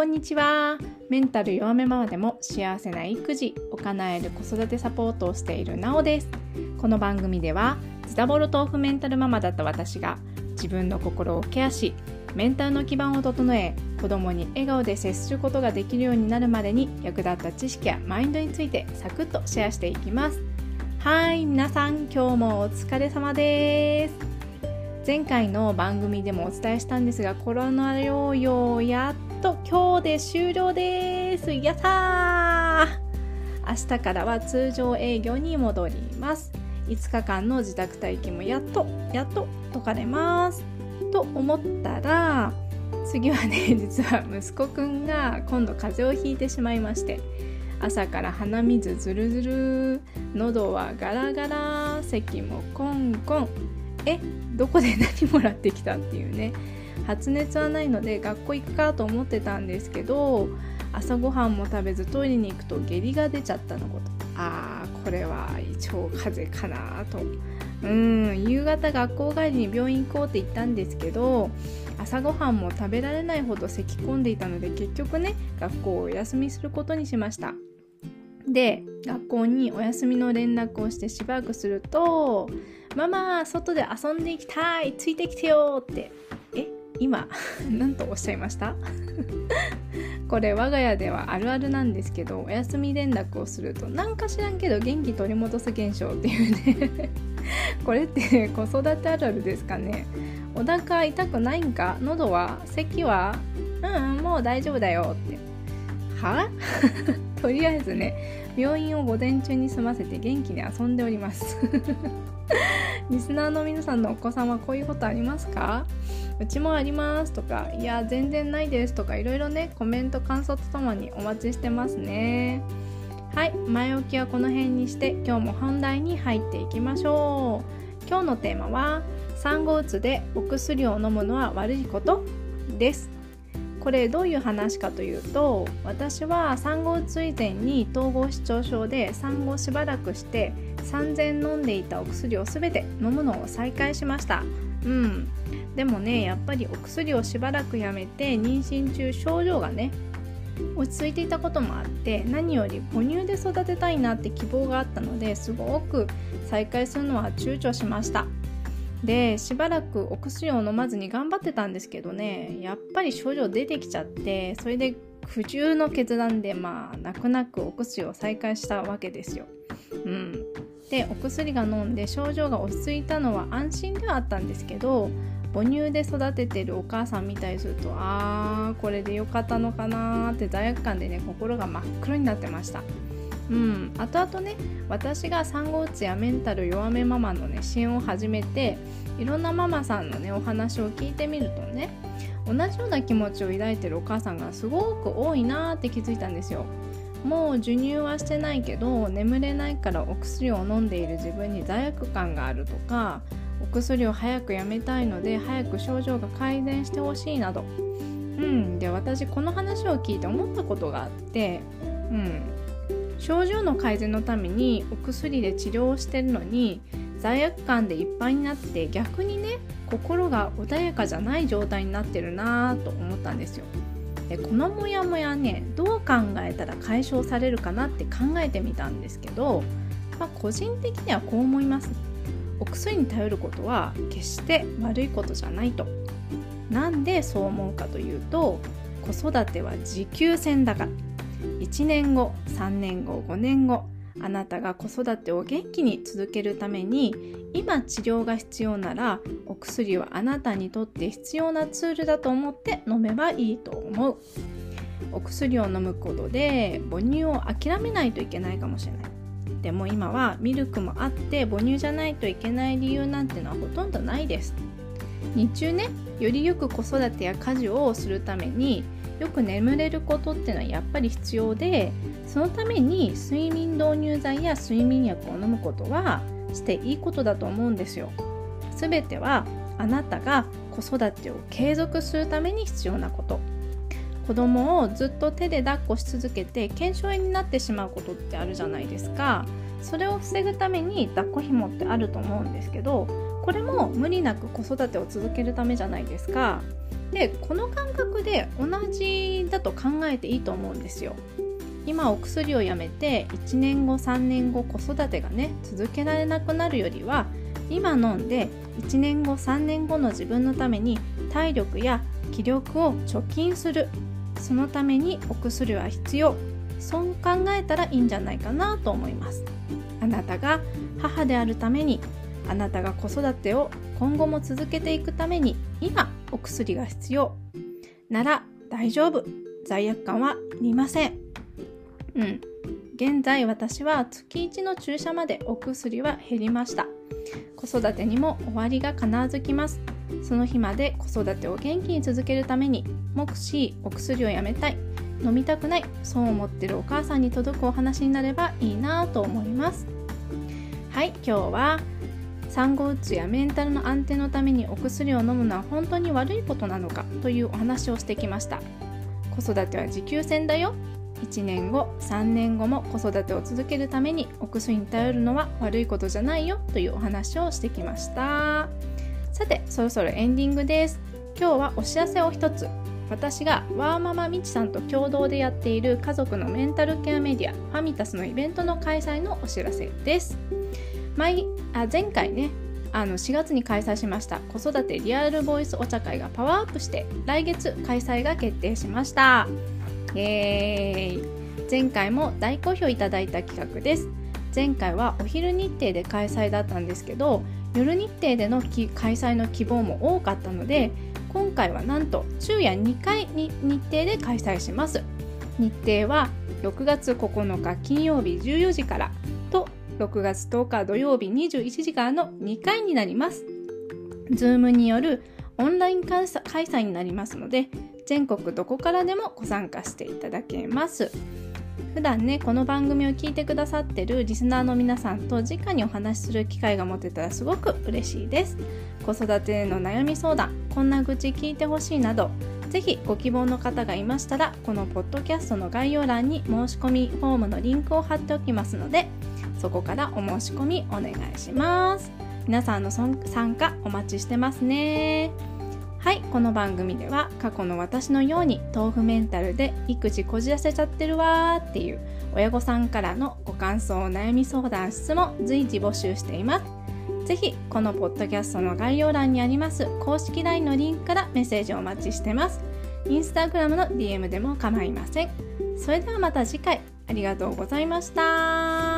こんにちは。メンタル弱めママでも幸せな育児を叶える子育てサポートをしているなおです。この番組ではズタボロ豆腐メンタルママだった私が自分の心をケアしメンタルの基盤を整え子供に笑顔で接することができるようになるまでに役立った知識やマインドについてサクッとシェアしていきます。はい皆さん今日もお疲れ様です。前回の番組でもお伝えしたんですがコロナ療養やっと今日で終了です。やったー！明日からは通常営業に戻ります。5日間の自宅待機もやっとやっと解かれます。と思ったら次はね 実は息子くんが今度風邪をひいてしまいまして朝から鼻水ずるずる喉はガラガラ咳もコンコン。えどこで何もらってきたっていうね。発熱はないので学校行くかと思ってたんですけど朝ごはんも食べずトイレに行くと下痢が出ちゃったのこと。あーこれは胃腸風邪かなと。うん夕方学校帰りに病院行こうって言ったんですけど朝ごはんも食べられないほど咳き込んでいたので結局ね学校をお休みすることにしました。で学校にお休みの連絡をしてしばらくすると「ママ外で遊んでいきたい。ついてきてよ」って。え今 何とおっしゃいました？これ我が家ではあるあるなんですけどお休み連絡をすると何か知らんけど元気取り戻す現象っていうね。これって子育てあるあるですかね？お腹痛くないんか？喉は？咳は？うんもう大丈夫だよって。は？とりあえずね病院を午前中に済ませて元気に遊んでおります。リスナーの皆さんのお子さんはこういうことありますか？うちもありますとかいや全然ないですとかいろいろねコメント感想とともにお待ちしてますね。はい前置きはこの辺にして今日も本題に入っていきましょう。今日のテーマは産後うつでお薬を飲むのは悪いことです。これどういう話かというと私は産後うつ以前に統合失調症で産後しばらくして3000飲んでいたお薬を全て飲むのを再開しました。うん。でもねやっぱりお薬をしばらくやめて妊娠中症状がね落ち着いていたこともあって何より母乳で育てたいなって希望があったのですごく再開するのは躊躇しました。でしばらくお薬を飲まずに頑張ってたんですけどねやっぱり症状出てきちゃってそれで苦渋の決断でまあ泣く泣くお薬を再開したわけですよ。うん、でお薬が飲んで症状が落ち着いたのは安心ではあったんですけど母乳で育ててるお母さん見たりするとあーこれでよかったのかなーって罪悪感でね心が真っ黒になってました。うん、後々ね私が産後うつやメンタル弱めママのね支援を始めていろんなママさんのねお話を聞いてみるとね同じような気持ちを抱いてるお母さんがすごく多いなって気づいたんですよ。もう授乳はしてないけど眠れないからお薬を飲んでいる自分に罪悪感があるとかお薬を早くやめたいので早く症状が改善してほしいなどうん。で私この話を聞いて思ったことがあってうん。症状の改善のためにお薬で治療をしてるのに罪悪感でいっぱいになって逆にね心が穏やかじゃない状態になってるなと思ったんですよ。でこのモヤモヤねどう考えたら解消されるかなって考えてみたんですけど、まあ、個人的にはこう思います。お薬に頼ることは決して悪いことじゃないと。なんでそう思うかというと子育ては持久戦だから。1年後3年後5年後あなたが子育てを元気に続けるために今治療が必要ならお薬はあなたにとって必要なツールだと思って飲めばいいと思う。お薬を飲むことで母乳を諦めないといけないかもしれない。でも今はミルクもあって母乳じゃないといけない理由なんてのはほとんどないです。日中ねよりよく子育てや家事をするためによく眠れることっていうのはやっぱり必要でそのために睡眠導入剤や睡眠薬を飲むことはしていいことだと思うんですよ。すべてはあなたが子育てを継続するために必要なこと。子供をずっと手で抱っこし続けて腱鞘炎になってしまうことってあるじゃないですか。それを防ぐために抱っこ紐ってあると思うんですけどこれも無理なく子育てを続けるためじゃないですか。でこの感覚で同じだと考えていいと思うんですよ。今お薬をやめて1年後3年後子育てがね続けられなくなるよりは今飲んで1年後3年後の自分のために体力や気力を貯金する。そのためにお薬は必要。そう考えたらいいんじゃないかなと思います。あなたが母であるためにあなたが子育てを今後も続けていくために今お薬が必要。なら大丈夫。罪悪感はいりません。うん。現在私は月1の注射までお薬は減りました。子育てにも終わりが必ず来ます。その日まで子育てを元気に続けるためにもしお薬をやめたい。飲みたくない。そう思ってるお母さんに届くお話になればいいなと思います。はい今日は産後うつやメンタルの安定のためにお薬を飲むのは本当に悪いことなのかというお話をしてきました。子育ては持久戦だよ。1年後3年後も子育てを続けるためにお薬に頼るのは悪いことじゃないよというお話をしてきました。さてそろそろエンディングです。今日はお知らせを一つ。私がワーママみちさんと共同でやっている家族のメンタルケアメディアファミタスのイベントの開催のお知らせです。前あ前回ねあの4月に開催しました子育てリアルボイスお茶会がパワーアップして来月開催が決定しました。イエーイ。前回も大好評いただいた企画です。前回はお昼日程で開催だったんですけど夜日程での開催の希望も多かったので今回はなんと昼夜2回に日程で開催します。日程は6月9日金曜日14時から。6月10日土曜日21時からの2回になります。Zoom によるオンライン開催になりますので全国どこからでもご参加していただけます。普段ねこの番組を聞いてくださってるリスナーの皆さんと直にお話しする機会が持てたらすごく嬉しいです。子育ての悩み相談こんな愚痴聞いてほしいなどぜひご希望の方がいましたらこのポッドキャストの概要欄に申し込みフォームのリンクを貼っておきますのでそこからお申し込みお願いします。皆さんの参加お待ちしてますね。はいこの番組では過去の私のように豆腐メンタルで育児こじらせちゃってるわーっていう親御さんからのご感想お悩み相談質問随時募集しています。ぜひこのポッドキャストの概要欄にあります公式 LINE のリンクからメッセージをお待ちしてます。インスタグラムの DM でも構いません。それではまた次回。ありがとうございました。